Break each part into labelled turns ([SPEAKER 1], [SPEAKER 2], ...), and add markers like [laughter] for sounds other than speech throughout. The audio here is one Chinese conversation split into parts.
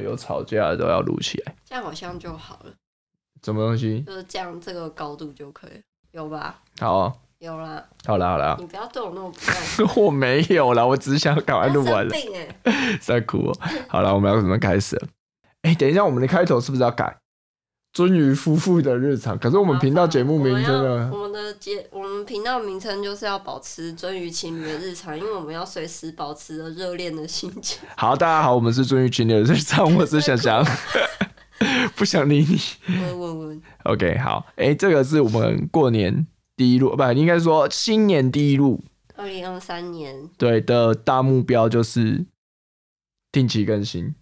[SPEAKER 1] 有吵架的都要录起来。
[SPEAKER 2] 这样好像就好了，
[SPEAKER 1] 什么东西？
[SPEAKER 2] 就是这样这个高度就可以，有吧？
[SPEAKER 1] 好啊，
[SPEAKER 2] 有啦，
[SPEAKER 1] 好啦好啦，
[SPEAKER 2] 你不要对我那么不耐 [laughs]
[SPEAKER 1] 我没有啦，我只是想赶快录完了，
[SPEAKER 2] 生病哎、[laughs]
[SPEAKER 1] 在哭哦。好了，我们要怎么开始了？哎、等一下，我们的开头是不是要改？鳟鱼夫妇的日常，可是我们频道节目名称呢？
[SPEAKER 2] 我们的节我们频道名称就是要保持鳟鱼情侣的日常，因为我们要随时保持着热恋的心情。
[SPEAKER 1] 好，大家好，我们是鳟鱼群的日常，[laughs] 我是想想，[laughs] 不想理你。
[SPEAKER 2] 问问问
[SPEAKER 1] ，OK，好，哎、这个是我们过年第一路，不，应该说新年第一路，
[SPEAKER 2] 二零二三年
[SPEAKER 1] 对的大目标就是定期更新，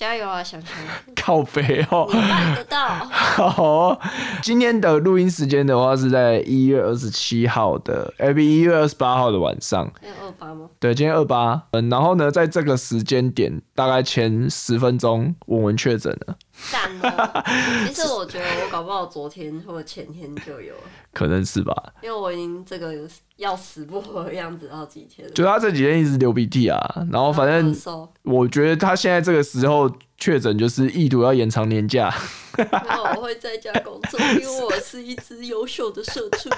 [SPEAKER 2] 加油啊，想想 [laughs]
[SPEAKER 1] 靠背哦
[SPEAKER 2] 你。办得到。[laughs]
[SPEAKER 1] 好哦，今天的录音时间的话是在一月二十七号的，哎，不，一月二十八号的晚上。
[SPEAKER 2] 二八吗？
[SPEAKER 1] 对，今天二八，嗯，然后呢，在这个时间点，大概前十分钟，我们确诊了，
[SPEAKER 2] 赞哦！[laughs] 其实我觉得我搞不好昨天或者前天就有了，[laughs]
[SPEAKER 1] 可能是吧？
[SPEAKER 2] 因为我已经这个要死不活的样子好几天了。
[SPEAKER 1] 就他这几天一直流鼻涕啊，然后反正我觉得他现在这个时候确诊，就是意图要延长年假。[laughs]
[SPEAKER 2] 然后我会在家工作，因为我是一只优秀的社畜。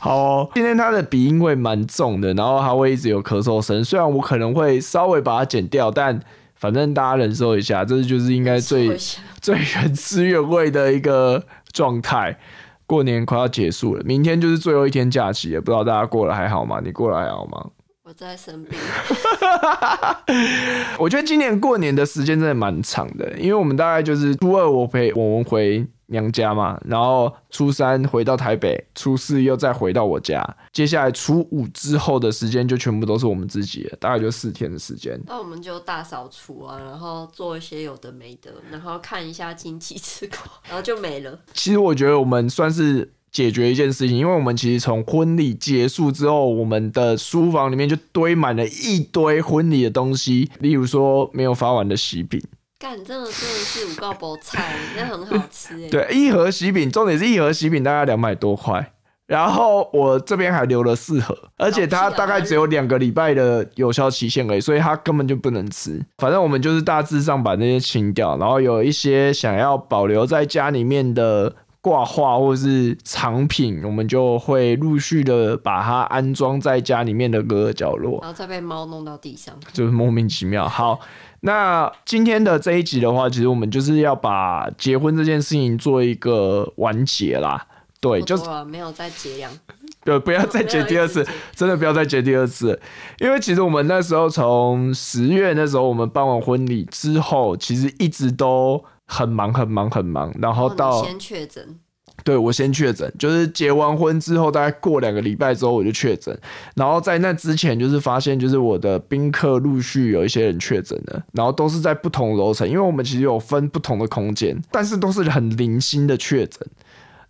[SPEAKER 1] 好、哦，今天他的鼻音会蛮重的，然后他会一直有咳嗽声。虽然我可能会稍微把它剪掉，但反正大家忍受一下，这就是应该最最原汁原味的一个状态。过年快要结束了，明天就是最后一天假期了，不知道大家过得还好吗？你过得还好吗？
[SPEAKER 2] 我在生病，[laughs]
[SPEAKER 1] 我觉得今年过年的时间真的蛮长的，因为我们大概就是初二我陪我们回娘家嘛，然后初三回到台北，初四又再回到我家，接下来初五之后的时间就全部都是我们自己了，大概就四天的时间。
[SPEAKER 2] 那我们就大扫除啊，然后做一些有的没的，然后看一下亲戚吃口，然后就没了。
[SPEAKER 1] 其实我觉得我们算是解决一件事情，因为我们其实从婚礼结束之后，我们的书房里面就堆满了一堆婚礼的东西，例如说没有发完的喜饼。
[SPEAKER 2] 干，真的真的是五告包菜，那很好吃哎。[laughs]
[SPEAKER 1] 对，一盒喜饼，重点是一盒喜饼大概两百多块，然后我这边还留了四盒，而且它大概只有两个礼拜的有效期限而已，所以它根本就不能吃。反正我们就是大致上把那些清掉，然后有一些想要保留在家里面的。挂画或是藏品，我们就会陆续的把它安装在家里面的各个角落。
[SPEAKER 2] 然后再被猫弄到地上。[laughs]
[SPEAKER 1] 就是莫名其妙。好，那今天的这一集的话，其实我们就是要把结婚这件事情做一个完结啦。对，就是
[SPEAKER 2] 没有再结两，
[SPEAKER 1] 对，不要再结第二次真的不要再结第二次，因为其实我们那时候从十月那时候我们办完婚礼之后，其实一直都很忙很忙很忙，然后到
[SPEAKER 2] 先确诊，
[SPEAKER 1] 对我先确诊，就是结完婚之后，大概过两个礼拜之后我就确诊，然后在那之前就是发现，就是我的宾客陆续有一些人确诊了，然后都是在不同楼层，因为我们其实有分不同的空间，但是都是很零星的确诊，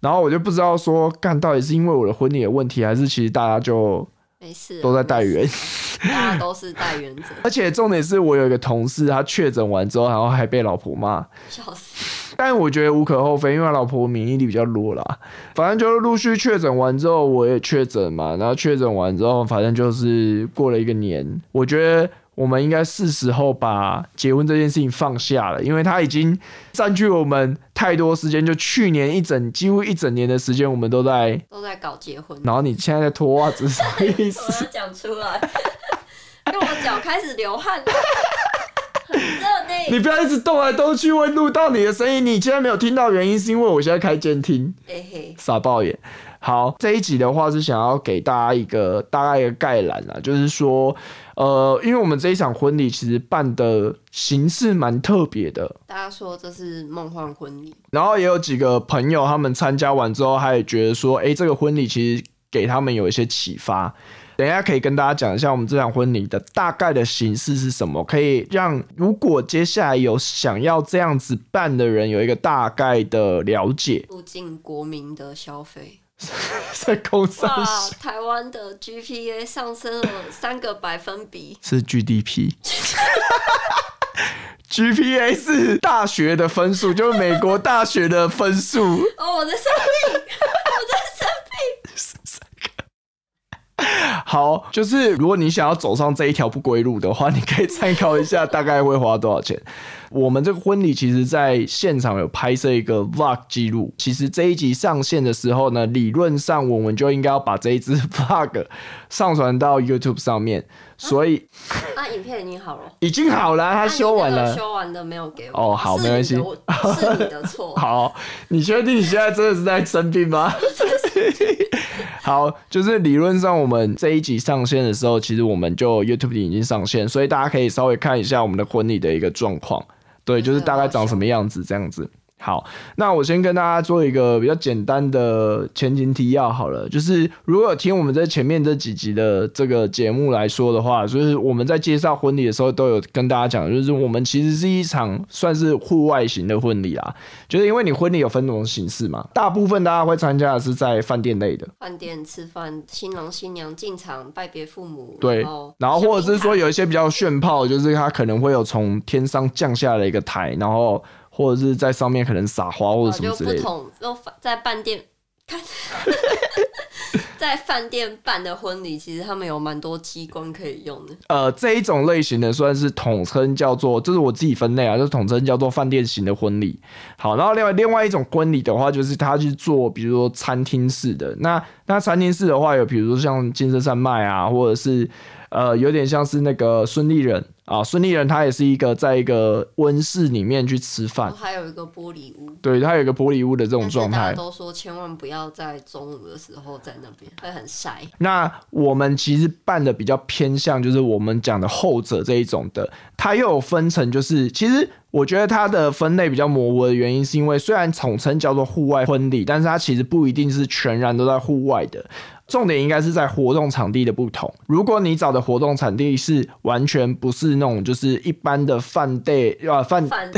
[SPEAKER 1] 然后我就不知道说干到底是因为我的婚礼的问题，还是其实大家就
[SPEAKER 2] 没事，
[SPEAKER 1] 都在带
[SPEAKER 2] 没
[SPEAKER 1] 源，[laughs]
[SPEAKER 2] 大家都是带源者，[laughs]
[SPEAKER 1] 而且重点是我有一个同事，他确诊完之后，然后还被老婆骂，
[SPEAKER 2] 笑死。
[SPEAKER 1] 但我觉得无可厚非，因为他老婆免疫力比较弱啦。反正就是陆续确诊完之后，我也确诊嘛，然后确诊完之后，反正就是过了一个年。我觉得我们应该是时候把结婚这件事情放下了，因为它已经占据我们太多时间。就去年一整几乎一整年的时间，我们都在。
[SPEAKER 2] 都在搞结婚，
[SPEAKER 1] 然后你现在在脱袜子，什么意
[SPEAKER 2] 我
[SPEAKER 1] 思？
[SPEAKER 2] 要讲出来，因为我脚开始流汗了，很热呢。
[SPEAKER 1] 你不要一直动来动去，会录到你的声音。你现在没有听到原因，是因为我现在开监听。
[SPEAKER 2] 嘿嘿，
[SPEAKER 1] 傻爆眼。好，这一集的话是想要给大家一个大概一个概览啦，就是说，呃，因为我们这一场婚礼其实办的形式蛮特别的，
[SPEAKER 2] 大家说这是梦幻婚礼，
[SPEAKER 1] 然后也有几个朋友他们参加完之后，他也觉得说，诶，这个婚礼其实给他们有一些启发。等一下可以跟大家讲一下我们这场婚礼的大概的形式是什么，可以让如果接下来有想要这样子办的人有一个大概的了解。
[SPEAKER 2] 促进国民的消费。[laughs]
[SPEAKER 1] 在工商
[SPEAKER 2] 哇，台湾的 GPA 上升了三个百分比，
[SPEAKER 1] 是 GDP。[laughs] GPA 是大学的分数，就是美国大学的分数。
[SPEAKER 2] 哦，我的生病，我在生病。
[SPEAKER 1] 好 [laughs] 好，就是如果你想要走上这一条不归路的话，你可以参考一下大概会花多少钱。[laughs] 我们这个婚礼其实在现场有拍摄一个 vlog 记录，其实这一集上线的时候呢，理论上我们就应该要把这一支 [laughs] vlog 上传到 YouTube 上面，所以
[SPEAKER 2] 那影片已经好了，
[SPEAKER 1] 已经好了，他修完了。
[SPEAKER 2] 修完的没有给我。
[SPEAKER 1] 哦好没关系
[SPEAKER 2] 是你的错。
[SPEAKER 1] 好，你确定你现在真的是在生病吗？[laughs] 好，就是理论上我们这一集上线的时候，其实我们就 YouTube 已经上线，所以大家可以稍微看一下我们的婚礼的一个状况，对，就是大概长什么样子这样子。好，那我先跟大家做一个比较简单的前情提要好了，就是如果有听我们在前面这几集的这个节目来说的话，就是我们在介绍婚礼的时候都有跟大家讲，就是我们其实是一场算是户外型的婚礼啊，就是因为你婚礼有分种形式嘛，大部分大家会参加的是在饭店类的，
[SPEAKER 2] 饭店吃饭，新郎新娘进场拜别父母，
[SPEAKER 1] 对
[SPEAKER 2] 然后，
[SPEAKER 1] 或者是说有一些比较炫炮，就是它可能会有从天上降下来一个台，然后或者是在上面可能撒花或者什么之类的。
[SPEAKER 2] 不同，就在饭店看，[laughs] 在饭店办的婚礼，其实他们有蛮多机关可以用的。
[SPEAKER 1] 呃，这一种类型的算是统称叫做，这是我自己分类啊，就是统称叫做饭店型的婚礼。好，然后另外另外一种婚礼的话，就是他去做，比如说餐厅式的。那那餐厅式的话，有比如说像金色山脉啊，或者是呃，有点像是那个孙立人啊，孙立人他也是一个在一个温室里面去吃饭，
[SPEAKER 2] 还有一个玻璃屋，
[SPEAKER 1] 对他有一个玻璃屋的这种状态。
[SPEAKER 2] 大家都说千万不要在中午的时候在那边，会很晒。
[SPEAKER 1] 那我们其实办的比较偏向，就是我们讲的后者这一种的，它又有分成，就是其实我觉得它的分类比较模糊的原因，是因为虽然统称叫做户外婚礼，但是它其实不一定是全然都在户外的。重点应该是在活动场地的不同。如果你找的活动场地是完全不是那种就是一般的饭店啊饭
[SPEAKER 2] 饭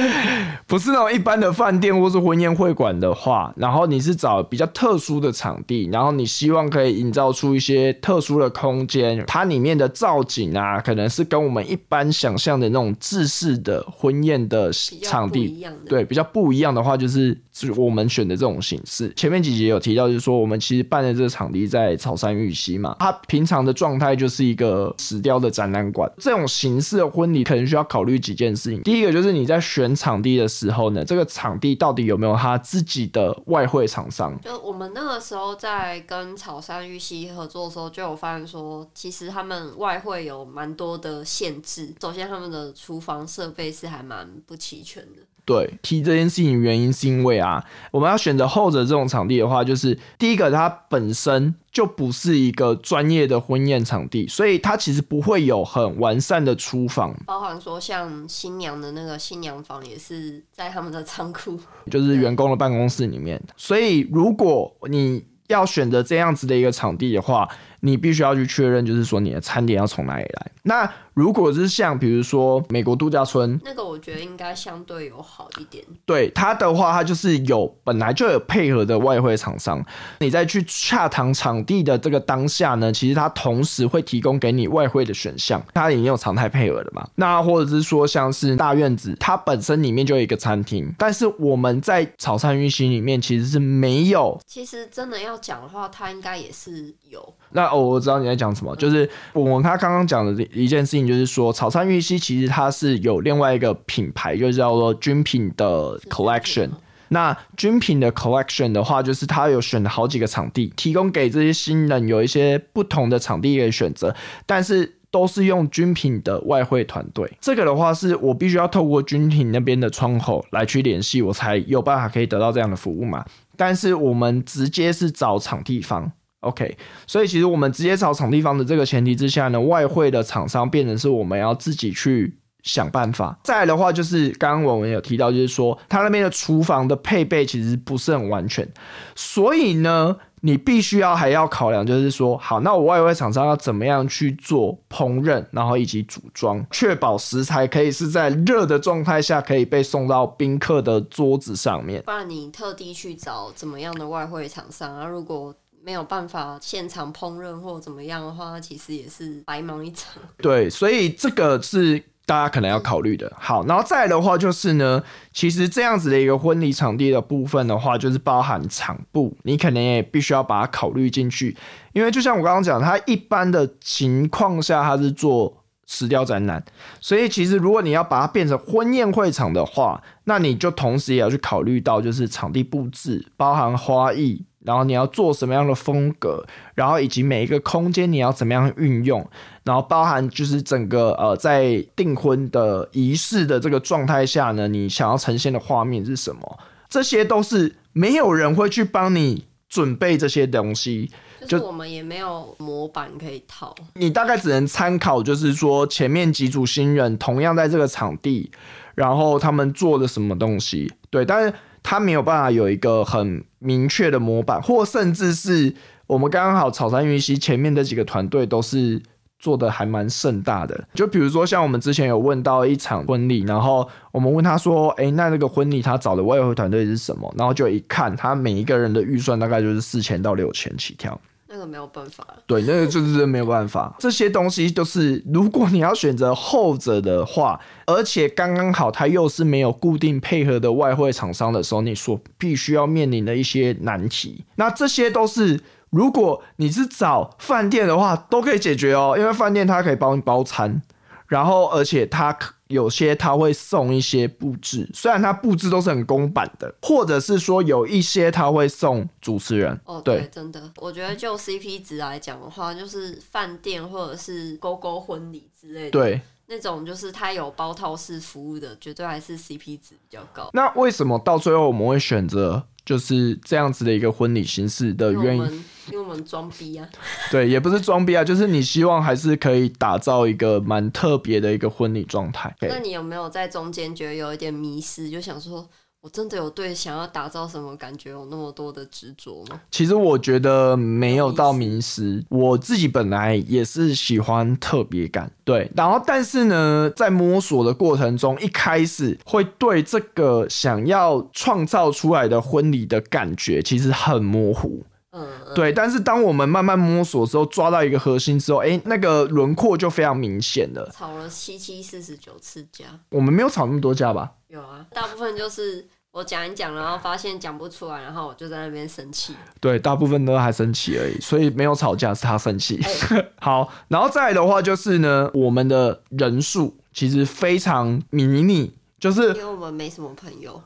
[SPEAKER 2] [laughs]
[SPEAKER 1] 不是那种一般的饭店或是婚宴会馆的话，然后你是找比较特殊的场地，然后你希望可以营造出一些特殊的空间，它里面的造景啊，可能是跟我们一般想象的那种制式的婚宴的场地
[SPEAKER 2] 的，
[SPEAKER 1] 对，比较不一样的话，就是就是我们选的这种形式。前面几集有提到，就是说我们其实办的这个场地在草山玉溪嘛，它平常的状态就是一个石雕的展览馆。这种形式的婚礼可能需要考虑几件事情。第一个就是你在选场地的时候呢，这个场地到底有没有他自己的外汇厂商？
[SPEAKER 2] 就我们那个时候在跟草山玉溪合作的时候，就有发现说，其实他们外汇有蛮多的限制。首先，他们的厨房设备是还蛮不齐全的。
[SPEAKER 1] 对，提这件事情原因是因为啊，我们要选择后者这种场地的话，就是第一个它本身就不是一个专业的婚宴场地，所以它其实不会有很完善的厨房，
[SPEAKER 2] 包含说像新娘的那个新娘房也是在他们的仓库，
[SPEAKER 1] 就是员工的办公室里面。所以如果你要选择这样子的一个场地的话，你必须要去确认，就是说你的餐点要从哪里来。那如果是像比如说美国度假村，
[SPEAKER 2] 那个我觉得应该相对有好一点。
[SPEAKER 1] 对它的话，它就是有本来就有配合的外汇厂商，你在去洽谈场地的这个当下呢，其实它同时会提供给你外汇的选项，它已经有常态配合的嘛。那或者是说像是大院子，它本身里面就有一个餐厅，但是我们在草餐运行里面其实是没有。
[SPEAKER 2] 其实真的要讲的话，它应该也是有。
[SPEAKER 1] 那哦，我知道你在讲什么，就是我们他刚刚讲的一件事情，就是说草山玉溪其实它是有另外一个品牌，就叫做军品的 collection。那军品的 collection 的话，就是它有选了好几个场地，提供给这些新人有一些不同的场地可以选择，但是都是用军品的外汇团队。这个的话，是我必须要透过军品那边的窗口来去联系，我才有办法可以得到这样的服务嘛。但是我们直接是找场地方。OK，所以其实我们直接找场地方的这个前提之下呢，外汇的厂商变成是我们要自己去想办法。再来的话，就是刚刚我们有提到，就是说他那边的厨房的配备其实不是很完全，所以呢，你必须要还要考量，就是说，好，那我外汇厂商要怎么样去做烹饪，然后以及组装，确保食材可以是在热的状态下可以被送到宾客的桌子上面。
[SPEAKER 2] 不然你特地去找怎么样的外汇厂商啊？如果没有办法现场烹饪或怎么样的话，其实也是白忙一场。
[SPEAKER 1] 对，所以这个是大家可能要考虑的。好，然后再来的话就是呢，其实这样子的一个婚礼场地的部分的话，就是包含场布，你可能也必须要把它考虑进去，因为就像我刚刚讲，它一般的情况下它是做。石雕展览，所以其实如果你要把它变成婚宴会场的话，那你就同时也要去考虑到，就是场地布置，包含花艺，然后你要做什么样的风格，然后以及每一个空间你要怎么样运用，然后包含就是整个呃在订婚的仪式的这个状态下呢，你想要呈现的画面是什么？这些都是没有人会去帮你准备这些东西。
[SPEAKER 2] 就我们也没有模板可以套，
[SPEAKER 1] 你大概只能参考，就是说前面几组新人同样在这个场地，然后他们做了什么东西，对，但是他没有办法有一个很明确的模板，或甚至是我们刚刚好草山云溪前面的几个团队都是。做的还蛮盛大的，就比如说像我们之前有问到一场婚礼，然后我们问他说：“哎，那那个婚礼他找的外汇团队是什么？”然后就一看，他每一个人的预算大概就是四千到六千起跳。
[SPEAKER 2] 那个没有办法。
[SPEAKER 1] 对，那个就是没有办法。这些东西都是，如果你要选择后者的话，而且刚刚好他又是没有固定配合的外汇厂商的时候，你所必须要面临的一些难题。那这些都是。如果你是找饭店的话，都可以解决哦，因为饭店它可以帮你包餐，然后而且它有些他会送一些布置，虽然他布置都是很公版的，或者是说有一些他会送主持人。
[SPEAKER 2] 哦，对，真的，我觉得就 CP 值来讲的话，就是饭店或者是勾勾婚礼之类的，
[SPEAKER 1] 对，
[SPEAKER 2] 那种就是它有包套式服务的，绝对还是 CP 值比较高。
[SPEAKER 1] 那为什么到最后我们会选择？就是这样子的一个婚礼形式的原因，
[SPEAKER 2] 因为我们装逼啊。[laughs]
[SPEAKER 1] 对，也不是装逼啊，就是你希望还是可以打造一个蛮特别的一个婚礼状态。
[SPEAKER 2] 那你有没有在中间觉得有一点迷失，就想说？我真的有对想要打造什么感觉有那么多的执着吗？
[SPEAKER 1] 其实我觉得没有到迷失，我自己本来也是喜欢特别感，对。然后但是呢，在摸索的过程中，一开始会对这个想要创造出来的婚礼的感觉其实很模糊，嗯，对。但是当我们慢慢摸索之后，抓到一个核心之后，哎，那个轮廓就非常明显了。
[SPEAKER 2] 吵了七七四十九次架，
[SPEAKER 1] 我们没有吵那么多架吧？
[SPEAKER 2] 有啊，大部分就是我讲一讲，然后发现讲不出来，然后我就在那边生气。
[SPEAKER 1] 对，大部分都还生气而已，所以没有吵架，是他生气。[laughs] 好，然后再来的话就是呢，我们的人数其实非常迷你，就是
[SPEAKER 2] 因为我们没什么朋友。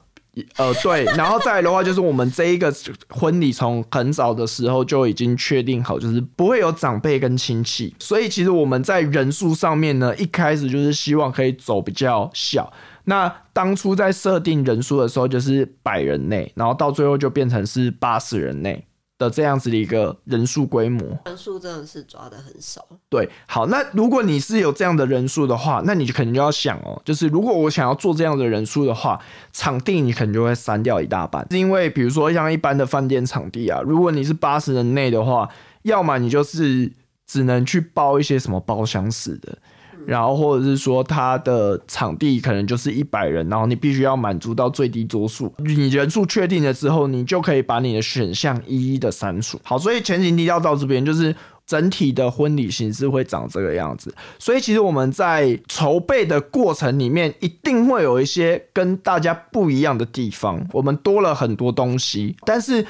[SPEAKER 1] 呃，对，然后再来的话就是我们这一个婚礼从很早的时候就已经确定好，就是不会有长辈跟亲戚，所以其实我们在人数上面呢，一开始就是希望可以走比较小。那当初在设定人数的时候，就是百人内，然后到最后就变成是八十人内的这样子的一个人数规模。
[SPEAKER 2] 人数真的是抓的很少。
[SPEAKER 1] 对，好，那如果你是有这样的人数的话，那你就肯定就要想哦，就是如果我想要做这样的人数的话，场地你可能就会删掉一大半，是因为比如说像一般的饭店场地啊，如果你是八十人内的话，要么你就是只能去包一些什么包厢式的。然后或者是说，它的场地可能就是一百人，然后你必须要满足到最低桌数。你人数确定了之后，你就可以把你的选项一一的删除。好，所以前情提要到这边，就是整体的婚礼形式会长这个样子。所以其实我们在筹备的过程里面，一定会有一些跟大家不一样的地方，我们多了很多东西，但是。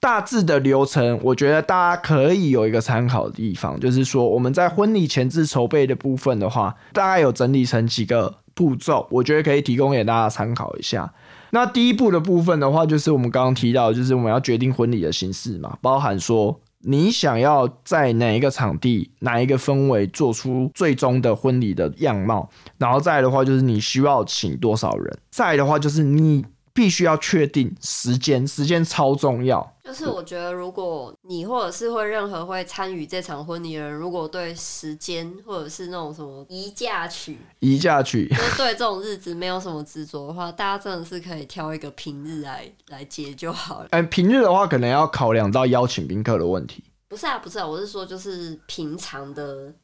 [SPEAKER 1] 大致的流程，我觉得大家可以有一个参考的地方，就是说我们在婚礼前置筹备的部分的话，大概有整理成几个步骤，我觉得可以提供给大家参考一下。那第一步的部分的话，就是我们刚刚提到，就是我们要决定婚礼的形式嘛，包含说你想要在哪一个场地、哪一个氛围做出最终的婚礼的样貌，然后再的话就是你需要请多少人，再的话就是你。必须要确定时间，时间超重要。
[SPEAKER 2] 就是我觉得，如果你或者是会任何会参与这场婚礼的人，如果对时间或者是那种什么宜嫁娶、
[SPEAKER 1] 宜嫁娶，
[SPEAKER 2] 就是对这种日子没有什么执着的话，大家真的是可以挑一个平日来来接就好了。
[SPEAKER 1] 哎，平日的话，可能要考量到邀请宾客的问题。
[SPEAKER 2] 不是啊，不是啊，我是说，就是平常的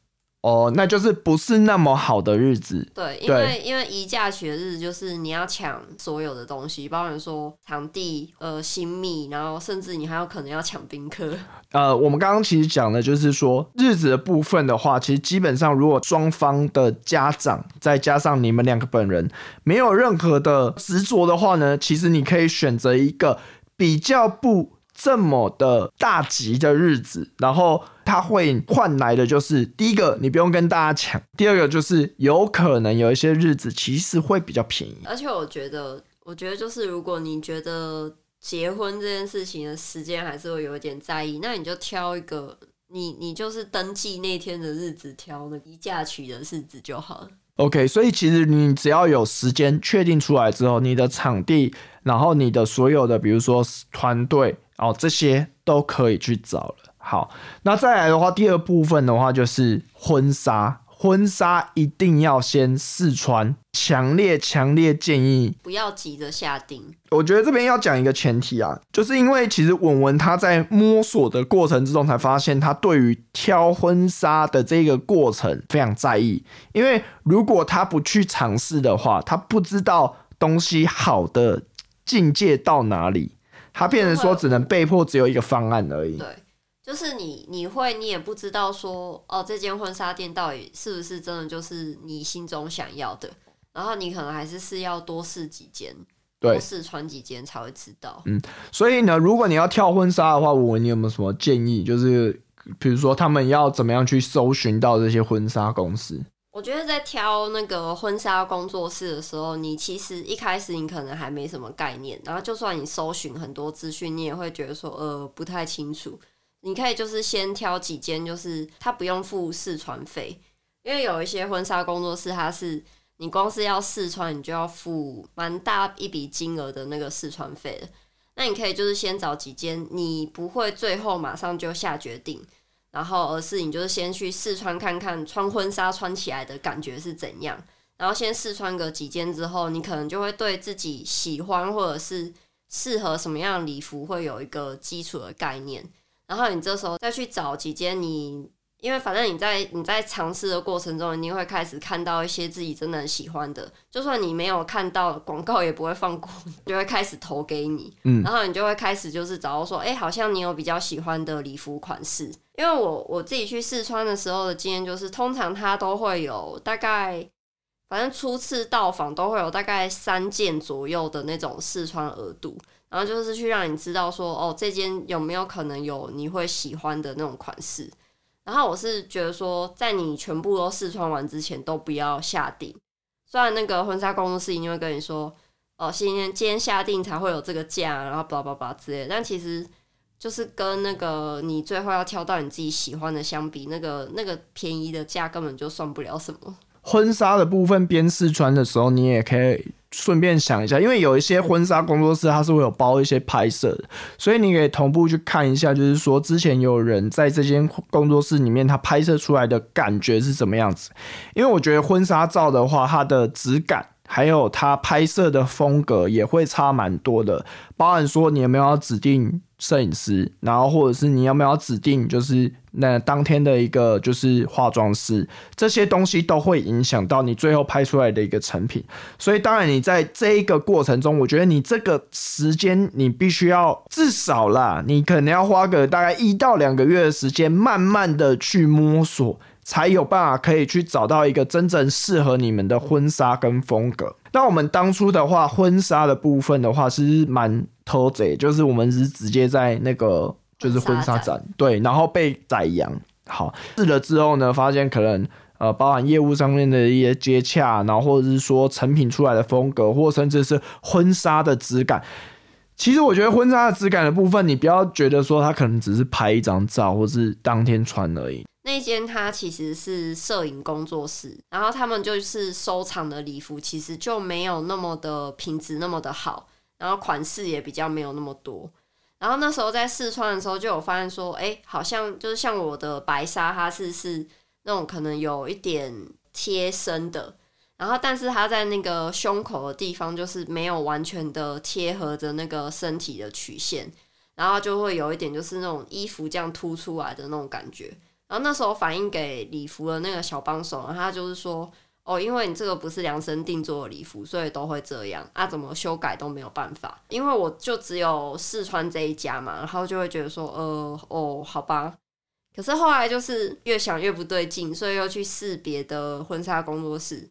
[SPEAKER 1] 哦，那就是不是那么好的日子。
[SPEAKER 2] 对，因为因为移嫁娶的日子就是你要抢所有的东西，包含说场地、呃新密，然后甚至你还有可能要抢宾客。
[SPEAKER 1] 呃，我们刚刚其实讲的就是说日子的部分的话，其实基本上如果双方的家长再加上你们两个本人没有任何的执着的话呢，其实你可以选择一个比较不这么的大吉的日子，然后它会换来的就是第一个你不用跟大家抢，第二个就是有可能有一些日子其实会比较便宜。
[SPEAKER 2] 而且我觉得，我觉得就是如果你觉得结婚这件事情的时间还是会有一点在意，那你就挑一个你你就是登记那天的日子，挑那移嫁娶的日子就好了。
[SPEAKER 1] OK，所以其实你只要有时间确定出来之后，你的场地，然后你的所有的，比如说团队哦，这些都可以去找了。好，那再来的话，第二部分的话就是婚纱，婚纱一定要先试穿，强烈强烈建议
[SPEAKER 2] 不要急着下定，
[SPEAKER 1] 我觉得这边要讲一个前提啊，就是因为其实文文他在摸索的过程之中，才发现他对于挑婚纱的这个过程非常在意。因为如果他不去尝试的话，他不知道东西好的境界到哪里，他变成说只能被迫只有一个方案而已。
[SPEAKER 2] 对，就是你你会你也不知道说哦，这间婚纱店到底是不是真的就是你心中想要的，然后你可能还是是要多试几间，
[SPEAKER 1] 对
[SPEAKER 2] 多试穿几间才会知道。
[SPEAKER 1] 嗯所以呢，如果你要跳婚纱的话，文文你有没有什么建议？就是比如说他们要怎么样去搜寻到这些婚纱公司？
[SPEAKER 2] 我觉得在挑那个婚纱工作室的时候，你其实一开始你可能还没什么概念，然后就算你搜寻很多资讯，你也会觉得说呃不太清楚。你可以就是先挑几间，就是它不用付试穿费，因为有一些婚纱工作室它是你光是要试穿，你就要付蛮大一笔金额的那个试穿费的。那你可以就是先找几间，你不会最后马上就下决定，然后而是你就是先去试穿看看穿婚纱穿起来的感觉是怎样，然后先试穿个几件之后，你可能就会对自己喜欢或者是适合什么样的礼服会有一个基础的概念，然后你这时候再去找几件你。因为反正你在你在尝试的过程中，一定会开始看到一些自己真的很喜欢的，就算你没有看到广告，也不会放过，就会开始投给你。
[SPEAKER 1] 嗯
[SPEAKER 2] 然后你就会开始就是找到说，哎、好像你有比较喜欢的礼服款式。因为我我自己去试穿的时候的经验就是，通常它都会有大概，反正初次到访都会有大概三件左右的那种试穿额度，然后就是去让你知道说，哦，这件有没有可能有你会喜欢的那种款式。然后我是觉得说，在你全部都试穿完之前，都不要下定。虽然那个婚纱工作室一定会跟你说，哦，今天今天下定才会有这个价，然后叭叭叭之类，但其实就是跟那个你最后要挑到你自己喜欢的相比，那个那个便宜的价根本就算不了什么。
[SPEAKER 1] 婚纱的部分边试穿的时候，你也可以顺便想一下，因为有一些婚纱工作室它是会有包一些拍摄的，所以你可以同步去看一下，就是说之前有人在这间工作室里面，他拍摄出来的感觉是什么样子。因为我觉得婚纱照的话，它的质感。还有它拍摄的风格也会差蛮多的，包含说你有没有要指定摄影师，然后或者是你有没有要指定就是那当天的一个就是化妆师，这些东西都会影响到你最后拍出来的一个成品。所以当然你在这一个过程中，我觉得你这个时间你必须要至少啦，你可能要花个大概一到两个月的时间，慢慢的去摸索。才有办法可以去找到一个真正适合你们的婚纱跟风格。那我们当初的话，婚纱的部分的话是蛮偷贼，就是我们是直接在那个就是婚纱
[SPEAKER 2] 婚纱
[SPEAKER 1] 展对，然后被宰羊。好试了之后呢，发现可能呃，包含业务上面的一些接洽，然后或者是说成品出来的风格，或甚至是婚纱的质感。其实我觉得婚纱的质感的部分，你不要觉得说它可能只是拍一张照，或是当天穿而已。
[SPEAKER 2] 那间它其实是摄影工作室，然后他们就是收藏的礼服，其实就没有那么的品质那么的好，然后款式也比较没有那么多。然后那时候在试穿的时候，就有发现说，哎、好像就是像我的白纱，它是是那种可能有一点贴身的，然后但是它在那个胸口的地方，就是没有完全的贴合着那个身体的曲线，然后就会有一点就是那种衣服这样凸出来的那种感觉。然后那时候反映给礼服的那个小帮手，他就是说，哦，因为你这个不是量身定做的礼服，所以都会这样啊，怎么修改都没有办法。因为我就只有试穿这一家嘛，然后就会觉得说，呃，哦，好吧。可是后来就是越想越不对劲，所以又去试别的婚纱工作室。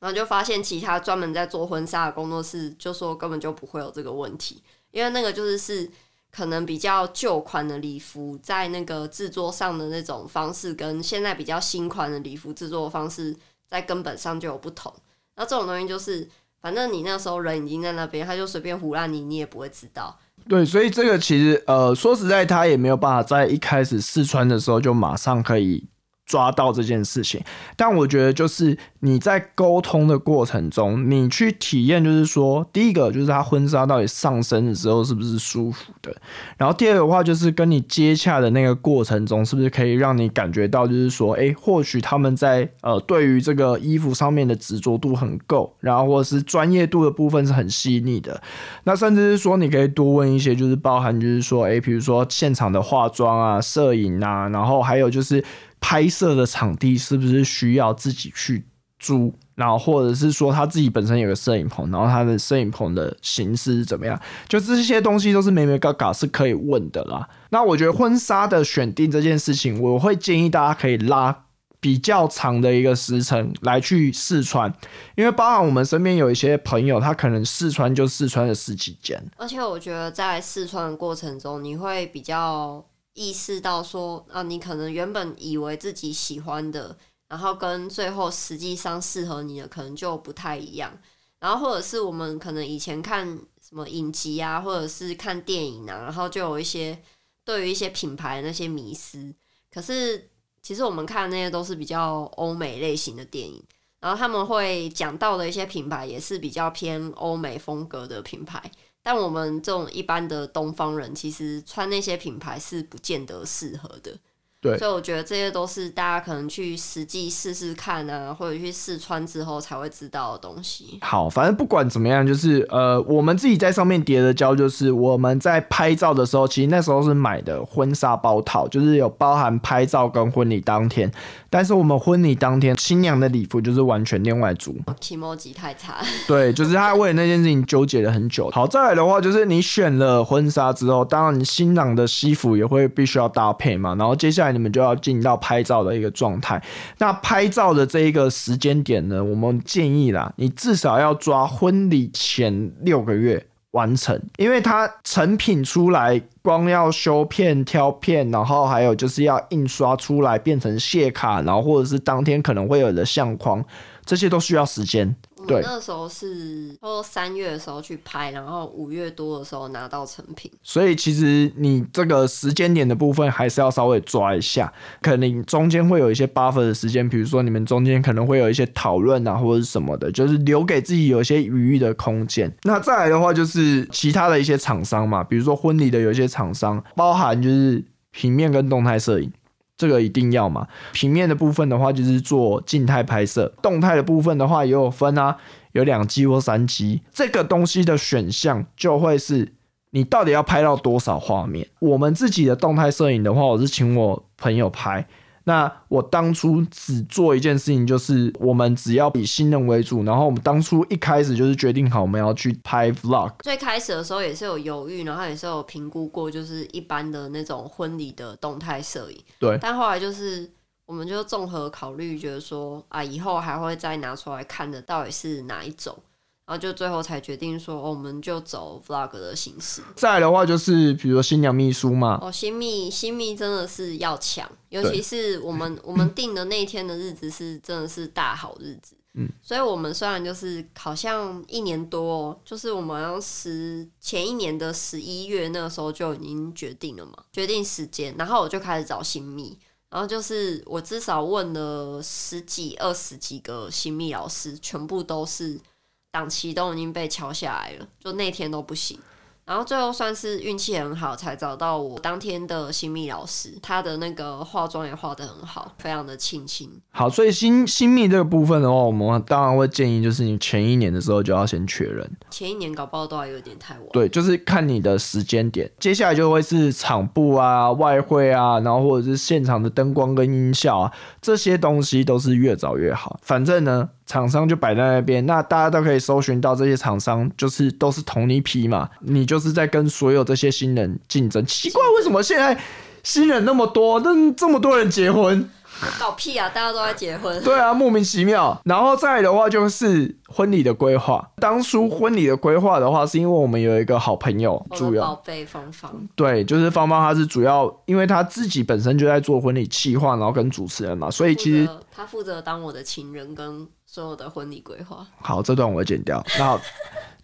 [SPEAKER 2] 然后就发现其他专门在做婚纱的工作室，就说根本就不会有这个问题，因为那个就是是可能比较旧款的礼服，在那个制作上的那种方式，跟现在比较新款的礼服制作方式，在根本上就有不同。那这种东西就是，反正你那时候人已经在那边，他就随便胡乱你，你也不会知道。
[SPEAKER 1] 对，所以这个其实呃，说实在，他也没有办法在一开始试穿的时候就马上可以。抓到这件事情，但我觉得就是你在沟通的过程中，你去体验，就是说，第一个就是他婚纱到底上身的时候是不是舒服的，然后第二个的话就是跟你接洽的那个过程中，是不是可以让你感觉到，就是说，哎，或许他们在呃对于这个衣服上面的执着度很够，然后或者是专业度的部分是很细腻的，那甚至是说你可以多问一些，就是包含就是说，哎，比如说现场的化妆啊、摄影啊，然后还有就是。拍摄的场地是不是需要自己去租？然后或者是说他自己本身有个摄影棚，然后他的摄影棚的形式是怎么样？就这些东西都是美美嘎嘎是可以问的啦。那我觉得婚纱的选定这件事情，我会建议大家可以拉比较长的一个时程来去试穿，因为包含我们身边有一些朋友，他可能试穿就试穿了十几件。
[SPEAKER 2] 而且我觉得在试穿的过程中，你会比较。意识到说啊，你可能原本以为自己喜欢的，然后跟最后实际上适合你的可能就不太一样。然后或者是我们可能以前看什么影集啊，或者是看电影啊，然后就有一些对于一些品牌的那些迷思。可是其实我们看那些都是比较欧美类型的电影，然后他们会讲到的一些品牌也是比较偏欧美风格的品牌。但我们这种一般的东方人，其实穿那些品牌是不见得适合的。
[SPEAKER 1] 对，
[SPEAKER 2] 所以我觉得这些都是大家可能去实际试试看啊，或者去试穿之后才会知道的东西。
[SPEAKER 1] 好，反正不管怎么样，就是呃，我们自己在上面叠的胶，就是我们在拍照的时候，其实那时候是买的婚纱包套，就是有包含拍照跟婚礼当天。但是我们婚礼当天新娘的礼服就是完全另外租。
[SPEAKER 2] 提莫吉太差。[laughs]
[SPEAKER 1] 对，就是他为了那件事情纠结了很久。好，再来的话就是你选了婚纱之后，当然新郎的西服也会必须要搭配嘛，然后接下来。你们就要进到拍照的一个状态。那拍照的这一个时间点呢，我们建议啦，你至少要抓婚礼前六个月完成，因为它成品出来，光要修片、挑片，然后还有就是要印刷出来变成谢卡，然后或者是当天可能会有的相框，这些都需要时间。对，
[SPEAKER 2] 那时候是说三月的时候去拍，然后五月多的时候拿到成品。
[SPEAKER 1] 所以其实你这个时间点的部分还是要稍微抓一下，可能中间会有一些 buffer 的时间，比如说你们中间可能会有一些讨论啊，或者是什么的，就是留给自己有一些余裕的空间。那再来的话就是其他的一些厂商嘛，比如说婚礼的有一些厂商，包含就是平面跟动态摄影。这个一定要嘛？平面的部分的话，就是做静态拍摄；动态的部分的话，也有分啊，有两 G 或三 G。这个东西的选项就会是你到底要拍到多少画面。我们自己的动态摄影的话，我是请我朋友拍。那我当初只做一件事情，就是我们只要以新人为主，然后我们当初一开始就是决定好我们要去拍 vlog。
[SPEAKER 2] 最开始的时候也是有犹豫，然后也是有评估过，就是一般的那种婚礼的动态摄影。
[SPEAKER 1] 对。
[SPEAKER 2] 但后来就是我们就综合考虑，觉得说啊，以后还会再拿出来看的，到底是哪一种。然后就最后才决定说，我们就走 vlog 的形式。
[SPEAKER 1] 再来的话就是，比如说新娘秘书嘛。
[SPEAKER 2] 哦，新秘新秘真的是要抢，尤其是我们我们定的那天的日子是真的是大好日子。嗯，所以我们虽然就是好像一年多，就是我们要十前一年的十一月那个时候就已经决定了嘛，决定时间，然后我就开始找新秘，然后就是我至少问了十几二十几个新密老师，全部都是。档期都已经被敲下来了，就那天都不行。然后最后算是运气很好，才找到我当天的新密老师，他的那个化妆也化得很好，非常的清新。
[SPEAKER 1] 好，所以新新密这个部分的话，我们当然会建议，就是你前一年的时候就要先确认。
[SPEAKER 2] 前一年搞不好都还有点太晚。
[SPEAKER 1] 对，就是看你的时间点。接下来就会是场布啊、外汇啊，然后或者是现场的灯光跟音效啊，这些东西都是越早越好。反正呢，厂商就摆在那边，那大家都可以搜寻到这些厂商，就是都是同一批嘛。你就是在跟所有这些新人竞争。奇怪，为什么现在新人那么多，那这么多人结婚？
[SPEAKER 2] 搞屁啊！大家都在结婚。
[SPEAKER 1] 对啊，莫名其妙。然后再来的话，就是婚礼的规划。当初婚礼的规划的话，是因为我们有一个好朋友，主要
[SPEAKER 2] 宝贝芳芳。
[SPEAKER 1] 对，就是芳芳，她是主要，因为她自己本身就在做婚礼企划，然后跟主持人嘛，所以其实
[SPEAKER 2] 她负责当我的情人跟所有的婚礼规划。
[SPEAKER 1] 好，这段我会剪掉。然后，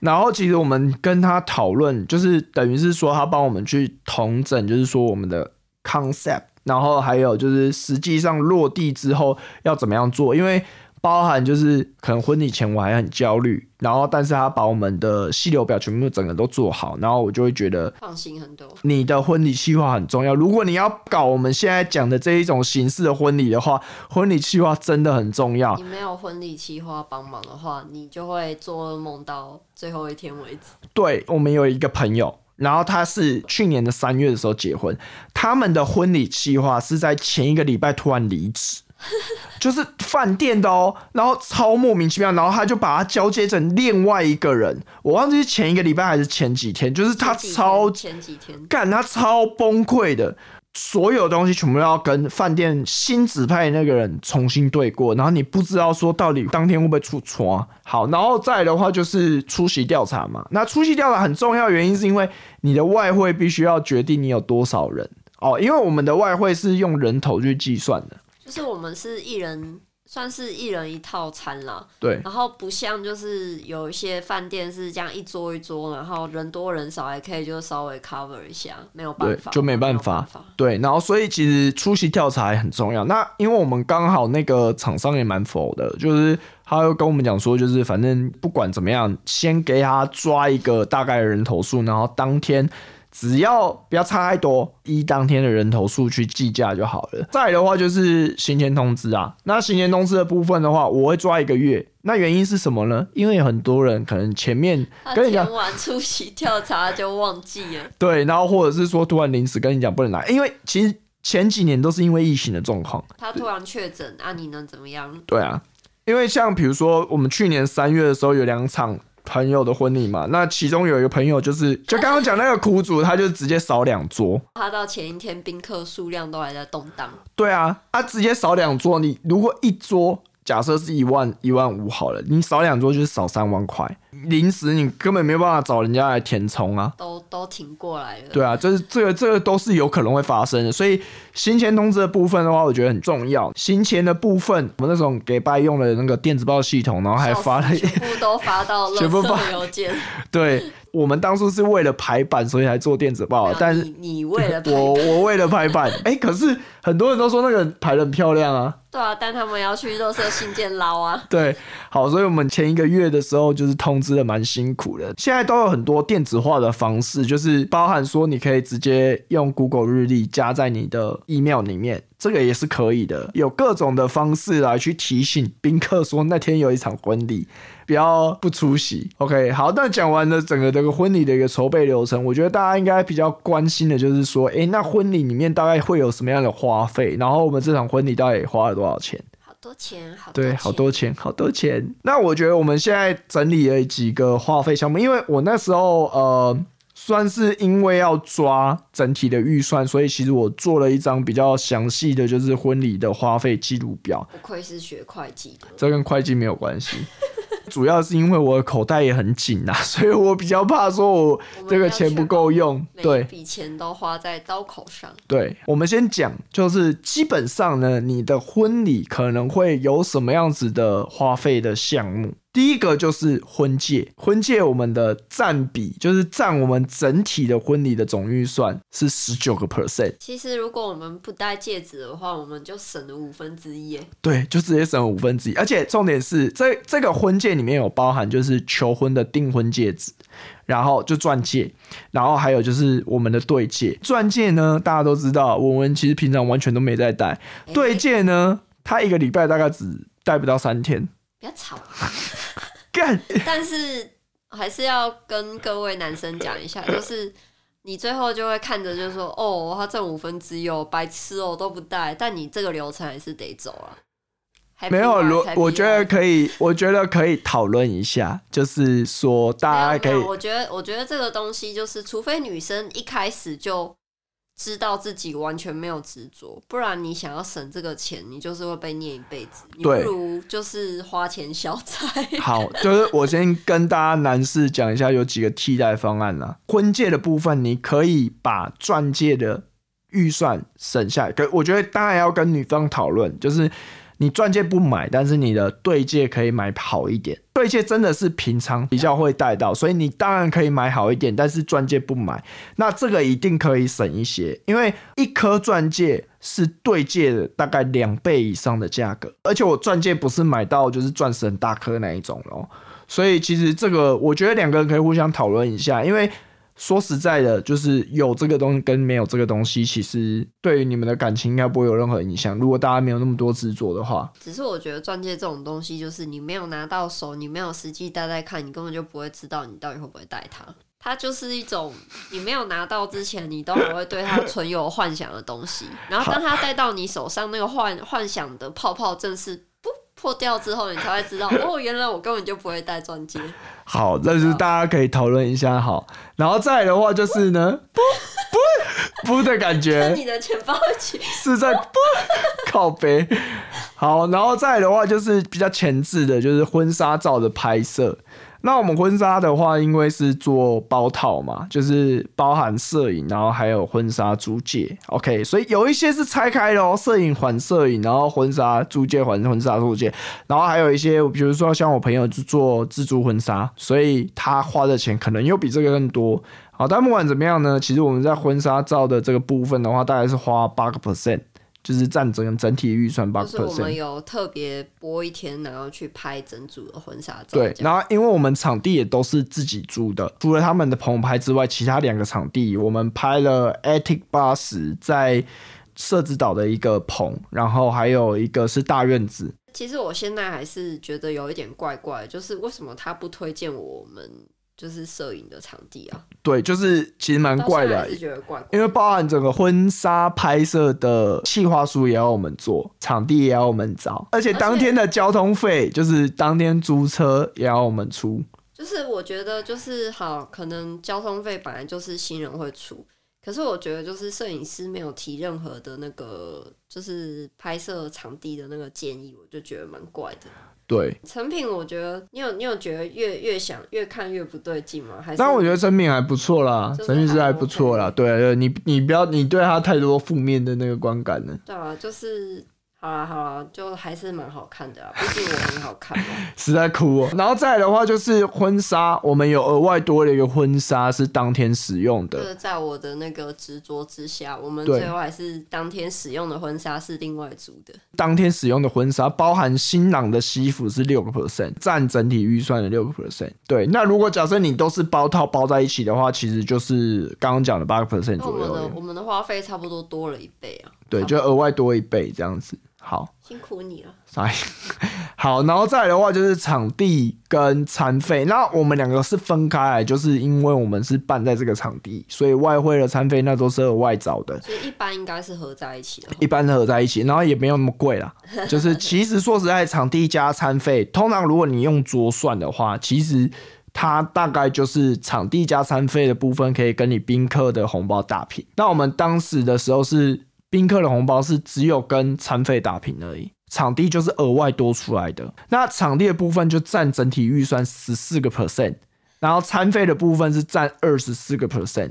[SPEAKER 1] 然后其实我们跟他讨论，就是等于是说，他帮我们去同整，就是说我们的 concept。然后还有就是实际上落地之后要怎么样做？因为包含就是可能婚礼前我还很焦虑，然后但是他把我们的细流表全部整个都做好，然后我就会觉得
[SPEAKER 2] 放心很多。
[SPEAKER 1] 你的婚礼计划很重要，如果你要搞我们现在讲的这一种形式的婚礼的话，婚礼计划真的很重要。
[SPEAKER 2] 你没有婚礼计划帮忙的话，你就会做噩梦到最后一天为止。
[SPEAKER 1] 对我们有一个朋友。然后他是去年的三月的时候结婚，他们的婚礼计划是在前一个礼拜突然离职，[laughs] 就是饭店的哦，然后超莫名其妙，然后他就把他交接成另外一个人，我忘记是前一个礼拜还是前几天，就是他超
[SPEAKER 2] 前几天
[SPEAKER 1] 干他超崩溃的。所有东西全部要跟饭店新指派那个人重新对过，然后你不知道说到底当天会不会出错。好，然后再的话就是出席调查嘛。那出席调查很重要，原因是因为你的外汇必须要决定你有多少人哦，因为我们的外汇是用人头去计算的，
[SPEAKER 2] 就是我们是一人。算是一人一套餐啦，
[SPEAKER 1] 对，
[SPEAKER 2] 然后不像就是有一些饭店是这样一桌一桌，然后人多人少还可以就稍微 cover 一下，没有办法，
[SPEAKER 1] 就没办法，对，然后所以其实出席调查也很重要。那因为我们刚好那个厂商也蛮否的，就是他又跟我们讲说，就是反正不管怎么样，先给他抓一个大概的人头数，然后当天。只要不要差太多，依当天的人头数去计价就好了。再的话就是行前通知啊，那行前通知的部分的话，我会抓一个月。那原因是什么呢？因为很多人可能前面跟你讲
[SPEAKER 2] 完出席调查就忘记了，
[SPEAKER 1] 对，然后或者是说突然临时跟你讲不能来，因为其实前几年都是因为疫情的状况，
[SPEAKER 2] 他突然确诊，那你能怎么样？
[SPEAKER 1] 对啊，因为像比如说我们去年三月的时候有两场。朋友的婚礼嘛，那其中有一个朋友就是，就刚刚讲那个苦主，他就直接少两桌。
[SPEAKER 2] 他到前一天宾客数量都还在动荡。
[SPEAKER 1] 对啊，他直接少两桌，你如果一桌。假设是一万一万五好了，你少两桌就是少三万块。临时你根本没有办法找人家来填充啊，
[SPEAKER 2] 都都挺过来了。
[SPEAKER 1] 对啊，这是这个这个都是有可能会发生的。所以新签通知的部分的话，我觉得很重要。新签的部分，我们那种给拜用的那个电子报系统，然后还发了
[SPEAKER 2] 全部都发到 [laughs] 全部发邮件。[laughs]
[SPEAKER 1] 对。我们当初是为了排版，所以才做电子报。但是
[SPEAKER 2] 你为了 [laughs]
[SPEAKER 1] 我，我为了排版。哎，可是很多人都说那个排的很漂亮啊。
[SPEAKER 2] 对啊，但他们要去热色信件捞啊。
[SPEAKER 1] 对，好，所以我们前一个月的时候就是通知的蛮辛苦的。现在都有很多电子化的方式，就是包含说你可以直接用 Google 日历加在你的 email 里面。这个也是可以的，有各种的方式来去提醒宾客说那天有一场婚礼，不要不出席。OK，好，那讲完了整个这个婚礼的一个筹备流程，我觉得大家应该比较关心的就是说，哎，那婚礼里面大概会有什么样的花费？然后我们这场婚礼大概花了多少钱？
[SPEAKER 2] 好多钱，好
[SPEAKER 1] 对，好多钱，好多钱。那我觉得我们现在整理了几个花费项目，因为我那时候呃。算是因为要抓整体的预算，所以其实我做了一张比较详细的就是婚礼的花费记录表。
[SPEAKER 2] 不愧是学会计的，
[SPEAKER 1] 这跟会计没有关系，主要是因为我的口袋也很紧呐，[laughs] 所以我比较怕说我这个钱不够用。对，
[SPEAKER 2] 笔钱都花在刀口上。
[SPEAKER 1] 对，我们先讲，就是基本上呢，你的婚礼可能会有什么样子的花费的项目。第一个就是婚戒，婚戒我们的占比就是占我们整体的婚礼的总预算是十九个 percent，
[SPEAKER 2] 其实如果我们不戴戒指的话，我们就省了五分之一耶。
[SPEAKER 1] 对，就直接省了五分之一。而且重点是，这这个婚戒里面有包含就是求婚的订婚戒指，然后就钻戒，然后还有就是我们的对戒。钻戒呢，大家都知道，文文其实平常完全都没在戴。对戒呢，他一个礼拜大概只戴不到三天。
[SPEAKER 2] 不要吵。
[SPEAKER 1] 干，
[SPEAKER 2] 但是还是要跟各位男生讲一下，[laughs] 就是你最后就会看着，就是说哦，他挣五分之一哦，白痴哦，都不带。但你这个流程还是得走啊。
[SPEAKER 1] 没有，
[SPEAKER 2] 如
[SPEAKER 1] 我我觉得可以，我觉得可以讨论一下，就是说大家可以。
[SPEAKER 2] 我觉得，我觉得这个东西就是，除非女生一开始就。知道自己完全没有执着，不然你想要省这个钱，你就是会被念一辈子。你不如就是花钱消灾。[laughs]
[SPEAKER 1] 好，就是我先跟大家男士讲一下，有几个替代方案啦。婚戒的部分，你可以把钻戒的预算省下来。可我觉得当然要跟女方讨论，就是。你钻戒不买，但是你的对戒可以买好一点。对戒真的是平常比较会戴到，所以你当然可以买好一点，但是钻戒不买，那这个一定可以省一些，因为一颗钻戒是对戒的大概两倍以上的价格，而且我钻戒不是买到就是钻石很大颗那一种哦，所以其实这个我觉得两个人可以互相讨论一下，因为。说实在的，就是有这个东西跟没有这个东西，其实对于你们的感情应该不会有任何影响。如果大家没有那么多执着的话，
[SPEAKER 2] 只是我觉得钻戒这种东西，就是你没有拿到手，你没有实际戴戴看，你根本就不会知道你到底会不会戴它。它就是一种你没有拿到之前，你都不会对它存有幻想的东西。然后当它戴到你手上，那个幻幻想的泡泡正是。破掉之后，你才会知道 [laughs] 哦，原来我根本就不会戴钻戒。
[SPEAKER 1] 好，那就是大家可以讨论一下。好，然后再的话就是呢，不不不的感觉，
[SPEAKER 2] 你的钱包起
[SPEAKER 1] 是在不 [laughs] 靠背。好，然后再的话就是比较前置的，就是婚纱照的拍摄。那我们婚纱的话，因为是做包套嘛，就是包含摄影，然后还有婚纱租借，OK，所以有一些是拆开的哦，摄影还摄影，然后婚纱租借还婚纱租借，然后还有一些，比如说像我朋友就做自助婚纱，所以他花的钱可能又比这个更多。好，但不管怎么样呢，其实我们在婚纱照的这个部分的话，大概是花八个 percent。就是占整整体预算八 percent。
[SPEAKER 2] 就是我们有特别播一天，然后去拍整组的婚纱照。
[SPEAKER 1] 对，然后因为我们场地也都是自己租的，除了他们的棚拍之外，其他两个场地我们拍了 Attic 八十在设置岛的一个棚，然后还有一个是大院子。
[SPEAKER 2] 其实我现在还是觉得有一点怪怪，就是为什么他不推荐我们？就是摄影的场地啊，
[SPEAKER 1] 对，就是其实蛮怪的，因为包含整个婚纱拍摄的企划书也要我们做，场地也要我们找，而且当天的交通费就是当天租车也要我们出。
[SPEAKER 2] 就是我觉得就是好，可能交通费本来就是新人会出，可是我觉得就是摄影师没有提任何的那个就是拍摄场地的那个建议，我就觉得蛮怪的。
[SPEAKER 1] 对
[SPEAKER 2] 成品，我觉得你有你有觉得越越想越看越不对劲吗？还是？
[SPEAKER 1] 但我觉得成品还不错啦，成品是还不错啦。对对，你你不要你对他太多负面的那个观感了。
[SPEAKER 2] 对啊，就是。好了好了，就还是蛮好看的啊，毕竟我很好看嘛。[laughs]
[SPEAKER 1] 实在哭哦。然后再来的话就是婚纱，我们有额外多了一个婚纱是当天使用的。
[SPEAKER 2] 就是在我的那个执着之下，我们最后还是当天使用的婚纱是另外租的。
[SPEAKER 1] 当天使用的婚纱包含新郎的西服是六个 percent，占整体预算的六个 percent。对，那如果假设你都是包套包在一起的话，其实就是刚刚讲的八个 percent 左
[SPEAKER 2] 右。我们的我们的花费差不多多了一倍啊。
[SPEAKER 1] 对，就额外多一倍这样子。好，
[SPEAKER 2] 辛苦你了。[laughs]
[SPEAKER 1] 好，然后再来的话就是场地跟餐费，那我们两个是分开来，就是因为我们是办在这个场地，所以外汇的餐费那都是额外找的。
[SPEAKER 2] 所以一般应该是合在一起的，
[SPEAKER 1] 一般合在一起，然后也没有那么贵啦。[laughs] 就是其实说实在，场地加餐费，通常如果你用桌算的话，其实它大概就是场地加餐费的部分可以跟你宾客的红包打平。那我们当时的时候是。宾客的红包是只有跟餐费打平而已，场地就是额外多出来的。那场地的部分就占整体预算十四个 percent，然后餐费的部分是占二十四个 percent。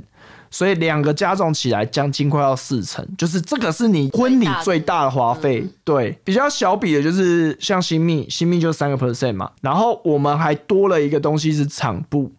[SPEAKER 1] 所以两个加总起来将近快要四成，就是这个是你婚礼最大的花费。对，比较小比的就是像新密，新密就三个 percent 嘛，然后我们还多了一个东西是场布。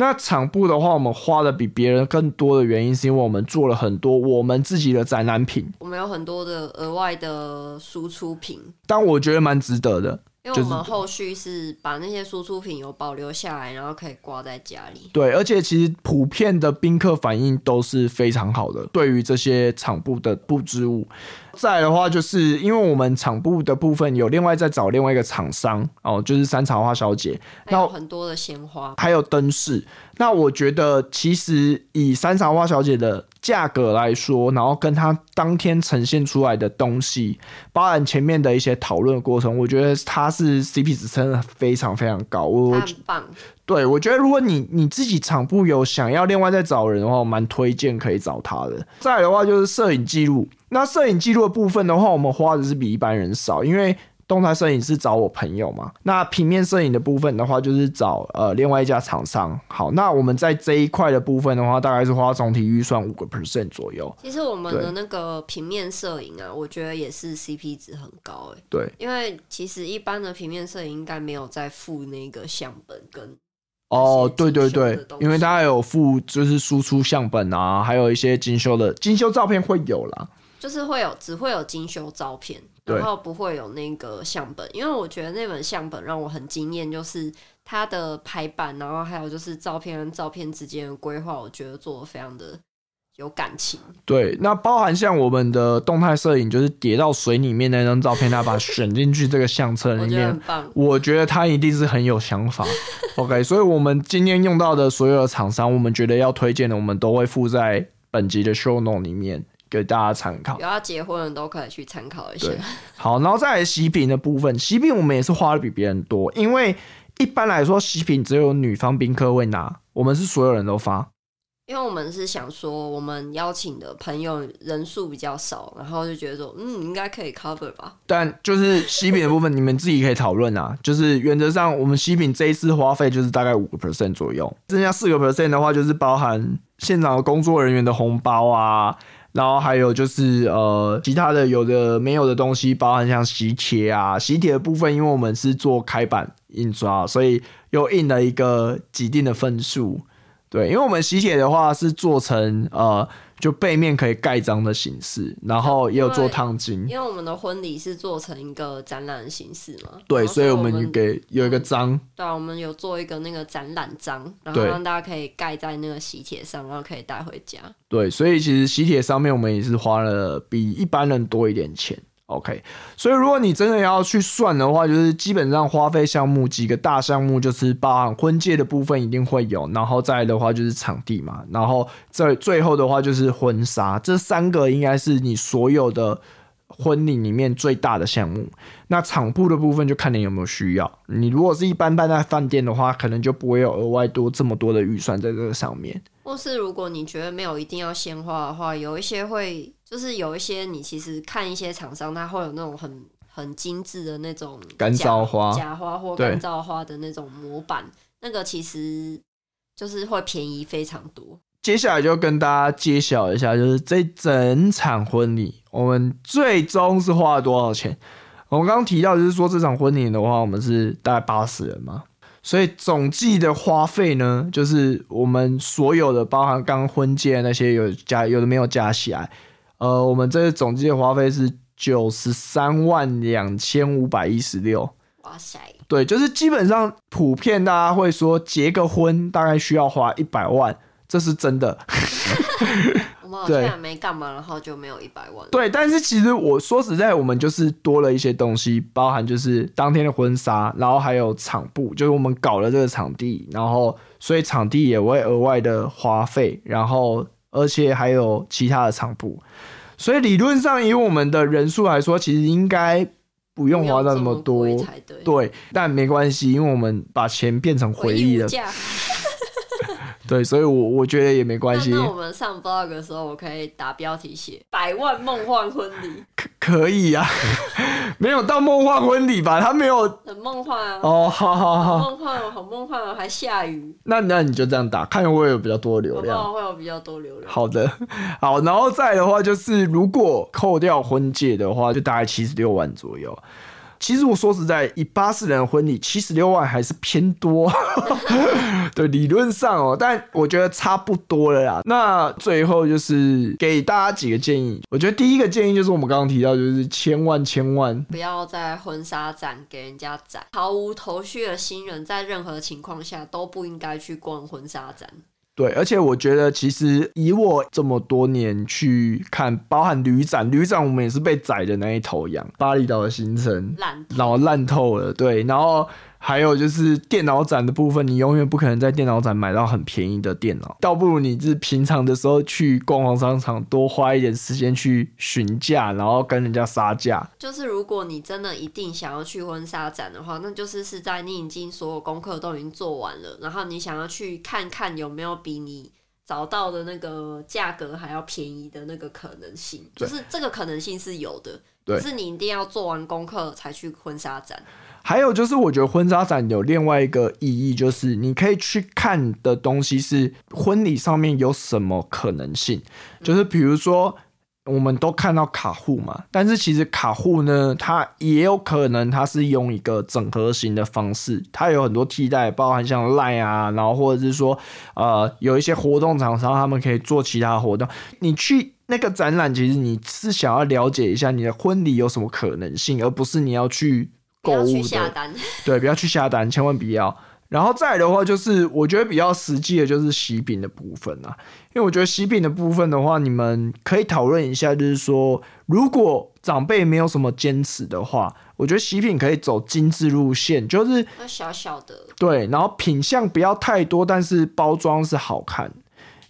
[SPEAKER 1] 那场布的话，我们花的比别人更多的原因，是因为我们做了很多我们自己的展览品，
[SPEAKER 2] 我们有很多的额外的输出品，
[SPEAKER 1] 但我觉得蛮值得的。
[SPEAKER 2] 因为我们后续是把那些输出品有保留下来，然后可以挂在家里。
[SPEAKER 1] 对，而且其实普遍的宾客反应都是非常好的，对于这些场部的布置物。再的话，就是因为我们场部的部分有另外再找另外一个厂商哦，就是山茶花小姐，
[SPEAKER 2] 还有很多的鲜花，
[SPEAKER 1] 还有灯饰。那我觉得其实以山茶花小姐的价格来说，然后跟他当天呈现出来的东西，包含前面的一些讨论过程，我觉得它是 CP 值真的非常非常高。我
[SPEAKER 2] 很棒。
[SPEAKER 1] 对，我觉得如果你你自己场部有想要另外再找人的话，我蛮推荐可以找他的。再来的话就是摄影记录，那摄影记录的部分的话，我们花的是比一般人少，因为动态摄影是找我朋友嘛。那平面摄影的部分的话，就是找呃另外一家厂商。好，那我们在这一块的部分的话，大概是花总体预算五个 percent 左右。
[SPEAKER 2] 其实我们的那个平面摄影啊，我觉得也是 CP 值很高哎。
[SPEAKER 1] 对，
[SPEAKER 2] 因为其实一般的平面摄影应该没有在付那个相本跟。
[SPEAKER 1] 哦，对对对，因为大家有附就是输出相本啊，还有一些精修的精修照片会有啦，
[SPEAKER 2] 就是会有只会有精修照片，然后不会有那个相本，因为我觉得那本相本让我很惊艳，就是它的排版，然后还有就是照片跟照片之间的规划，我觉得做的非常的。有感情，
[SPEAKER 1] 对，那包含像我们的动态摄影，就是叠到水里面那张照片，他把它选进去这个相册里面，我觉得他一定是很有想法。OK，所以我们今天用到的所有的厂商，我们觉得要推荐的，我们都会附在本集的 show note 里面给大家参考。
[SPEAKER 2] 有要结婚的都可以去参考一下。
[SPEAKER 1] 好，然后再来喜饼的部分，喜饼我们也是花的比别人多，因为一般来说喜饼只有女方宾客会拿，我们是所有人都发。
[SPEAKER 2] 因为我们是想说，我们邀请的朋友人数比较少，然后就觉得说，嗯，应该可以 cover 吧。
[SPEAKER 1] 但就是西饼的部分，你们自己可以讨论啊。就是原则上，我们西饼这一次花费就是大概五个 percent 左右，剩下四个 percent 的话，就是包含现场的工作人员的红包啊，然后还有就是呃其他的有的没有的东西，包含像喜帖啊，喜帖的部分，因为我们是做开版印刷，所以又印了一个既定的分数。对，因为我们喜帖的话是做成呃，就背面可以盖章的形式，然后也有做烫金。
[SPEAKER 2] 因为我们的婚礼是做成一个展览的形式嘛。
[SPEAKER 1] 对，所以我们给有一个章。
[SPEAKER 2] 对啊，我们有做一个那个展览章，然后让大家可以盖在那个喜帖上，然后可以带回家。
[SPEAKER 1] 对，所以其实喜帖上面我们也是花了比一般人多一点钱。OK，所以如果你真的要去算的话，就是基本上花费项目几个大项目，就是包含婚戒的部分一定会有，然后再的话就是场地嘛，然后在最后的话就是婚纱，这三个应该是你所有的婚礼里面最大的项目。那场布的部分就看你有没有需要，你如果是一般般在饭店的话，可能就不会有额外多这么多的预算在这个上面。
[SPEAKER 2] 或是如果你觉得没有一定要鲜花的话，有一些会就是有一些你其实看一些厂商，它会有那种很很精致的那种
[SPEAKER 1] 干燥花、
[SPEAKER 2] 假花或干燥花的那种模板，那个其实就是会便宜非常多。
[SPEAKER 1] 接下来就跟大家揭晓一下，就是这整场婚礼我们最终是花了多少钱？我们刚刚提到就是说这场婚礼的话，我们是大概八十人嘛。所以总计的花费呢，就是我们所有的包含刚婚戒那些有加有的没有加起来，呃，我们这个总计的花费是九十三万两千五百一十六。哇塞！对，就是基本上普遍大家会说结个婚大概需要花一百万，这是真的。[laughs]
[SPEAKER 2] 对，没干嘛，然后就没有一百万。
[SPEAKER 1] 对，但是其实我说实在，我们就是多了一些东西，包含就是当天的婚纱，然后还有场布，就是我们搞了这个场地，然后所以场地也会额外的花费，然后而且还有其他的场布，所以理论上以我们的人数来说，其实应该不用花到那么多，对，但没关系，因为我们把钱变成回忆了。对，所以，我我觉得也没关系。
[SPEAKER 2] 那我们上 blog 的时候，我可以打标题写“ [laughs] 百万梦幻婚礼”。
[SPEAKER 1] 可可以啊，[laughs] 没有到梦幻婚礼吧？他没有
[SPEAKER 2] 很梦幻啊。
[SPEAKER 1] 哦，好好好，
[SPEAKER 2] 梦幻哦，好梦幻哦，还下雨，
[SPEAKER 1] 那那你就这样打，看会有比较多的流量。
[SPEAKER 2] 好会有比较多流量。
[SPEAKER 1] 好的，[laughs] 好，然后再的话就是，如果扣掉婚戒的话，就大概七十六万左右。其实我说实在，以八十人的婚礼，七十六万还是偏多。[laughs] 对，理论上哦，但我觉得差不多了啦。那最后就是给大家几个建议。我觉得第一个建议就是我们刚刚提到，就是千万千万
[SPEAKER 2] 不要在婚纱展给人家展，毫无头绪的新人在任何情况下都不应该去逛婚纱展。
[SPEAKER 1] 对，而且我觉得其实以我这么多年去看，包含旅展，旅展我们也是被宰的那一头羊。巴厘岛的行程，
[SPEAKER 2] 烂
[SPEAKER 1] 然后烂透了，对，然后还有就是电脑展的部分，你永远不可能在电脑展买到很便宜的电脑，倒不如你是平常的时候去逛逛商场，多花一点时间去询价，然后跟人家杀价。
[SPEAKER 2] 就是如果你真的一定想要去婚纱展的话，那就是是在你已经所有功课都已经做完了，然后你想要去看看有没有比你找到的那个价格还要便宜的那个可能性，就是这个可能性是有的，
[SPEAKER 1] 对
[SPEAKER 2] 可是你一定要做完功课才去婚纱展。
[SPEAKER 1] 还有就是，我觉得婚纱展有另外一个意义，就是你可以去看的东西是婚礼上面有什么可能性，就是比如说。我们都看到卡户嘛，但是其实卡户呢，它也有可能它是用一个整合型的方式，它有很多替代，包含像 Line 啊，然后或者是说，呃，有一些活动厂商他们可以做其他活动。你去那个展览，其实你是想要了解一下你的婚礼有什么可能性，而不是你要去
[SPEAKER 2] 不要去
[SPEAKER 1] 购物的。
[SPEAKER 2] 下单，[laughs]
[SPEAKER 1] 对，不要去下单，千万不要。然后再来的话，就是我觉得比较实际的，就是喜饼的部分啊。因为我觉得喜饼的部分的话，你们可以讨论一下，就是说，如果长辈没有什么坚持的话，我觉得喜饼可以走精致路线，就是
[SPEAKER 2] 小小的，
[SPEAKER 1] 对，然后品相不要太多，但是包装是好看。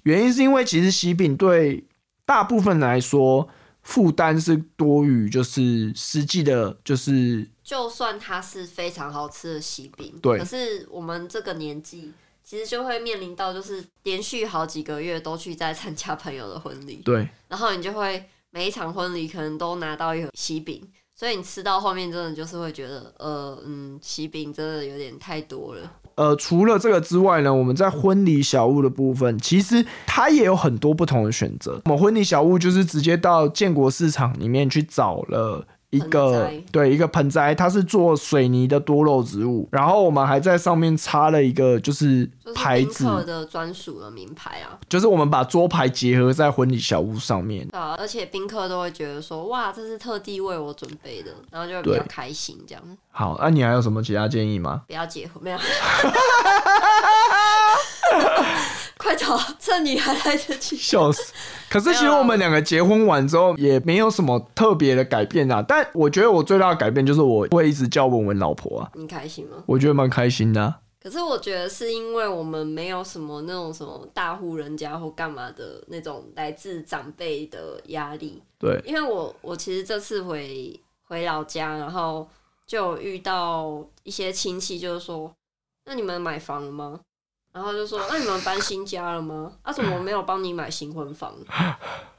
[SPEAKER 1] 原因是因为其实喜饼对大部分来说负担是多于就是实际的，就是
[SPEAKER 2] 就算它是非常好吃的喜饼，
[SPEAKER 1] 对
[SPEAKER 2] 可是我们这个年纪。其实就会面临到，就是连续好几个月都去在参加朋友的婚礼，
[SPEAKER 1] 对
[SPEAKER 2] 然后你就会每一场婚礼可能都拿到一个喜饼，所以你吃到后面真的就是会觉得，呃，嗯，喜饼真的有点太多了。
[SPEAKER 1] 呃，除了这个之外呢，我们在婚礼小物的部分，其实它也有很多不同的选择。我们婚礼小物就是直接到建国市场里面去找了。一个对一个盆栽，它是做水泥的多肉植物，然后我们还在上面插了一个就是牌子，
[SPEAKER 2] 的专属的名牌啊，
[SPEAKER 1] 就是我们把桌牌结合在婚礼小屋上面。
[SPEAKER 2] 对啊，而且宾客都会觉得说，哇，这是特地为我准备的，然后就会比较开心，这样
[SPEAKER 1] 好，那、你还有什么其他建议吗？
[SPEAKER 2] 不要结婚，没有。快走，趁你还来得及。
[SPEAKER 1] 笑死！可是其实我们两个结婚完之后也没有什么特别的改变啊。但我觉得我最大的改变就是我会一直叫文文老婆啊，
[SPEAKER 2] 你开心吗？
[SPEAKER 1] 我觉得蛮开心的啊、
[SPEAKER 2] 可是我觉得是因为我们没有什么那种什么大户人家或干嘛的那种来自长辈的压力，
[SPEAKER 1] 对，
[SPEAKER 2] 因为我我其实这次回回老家，然后就遇到一些亲戚，就是说，那你们买房了吗？然后就说，那你们搬新家了吗？啊，怎么没有帮你买新婚房？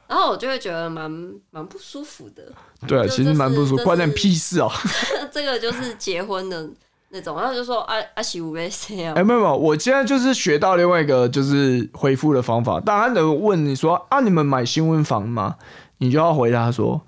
[SPEAKER 2] 然后我就会觉得蛮蛮不舒服的。[laughs]
[SPEAKER 1] 对啊，其实蛮不舒服，关你屁事哦、[laughs]
[SPEAKER 2] 这个就是结婚的那种，然后就说啊啊喜无被谁啊
[SPEAKER 1] 哎、，没有没有，我现在就是学到另外一个就是回复的方法。当他能问你说啊，你们买新婚房吗？你就要回答说，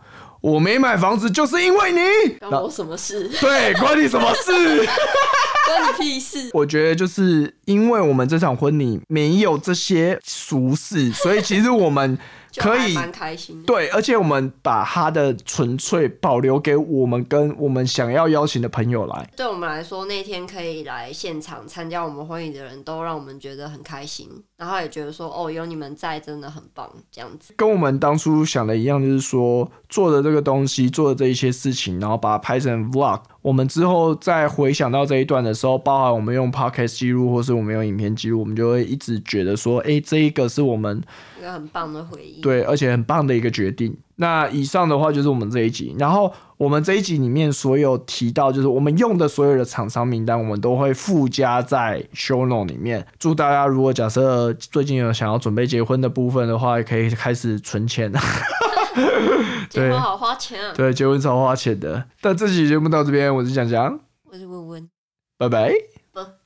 [SPEAKER 1] 我没买房子就是因为你。
[SPEAKER 2] 关我什么事？
[SPEAKER 1] 对，关你什么事？[laughs]
[SPEAKER 2] 关你屁事！
[SPEAKER 1] 我觉得就是因为我们这场婚礼没有这些俗事，[laughs] 所以其实我们可以
[SPEAKER 2] 还蛮开心的。
[SPEAKER 1] 对，而且我们把它的纯粹保留给我们跟我们想要邀请的朋友来。
[SPEAKER 2] 对我们来说，那天可以来现场参加我们婚礼的人都让我们觉得很开心，然后也觉得说哦，有你们在真的很棒，这样子。
[SPEAKER 1] 跟我们当初想的一样，就是说做的这个东西，做的这一些事情，然后把它拍成 vlog。我们之后再回想到这一段的时候，包含我们用 podcast 记录，或是我们用影片记录，我们就会一直觉得说，诶，这一个是我们
[SPEAKER 2] 一个很棒的回忆。
[SPEAKER 1] 对，而且很棒的一个决定。那以上的话就是我们这一集，然后我们这一集里面所有提到，就是我们用的所有的厂商名单，我们都会附加在 show note 里面。祝大家如果假设最近有想要准备结婚的部分的话，可以开始存钱。[laughs]
[SPEAKER 2] 结婚好花钱啊！
[SPEAKER 1] 对，结婚超花钱的。但这期节目到这边，我是蒋蒋，
[SPEAKER 2] 我是文文。
[SPEAKER 1] 拜拜，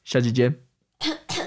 [SPEAKER 1] 下期见。[laughs]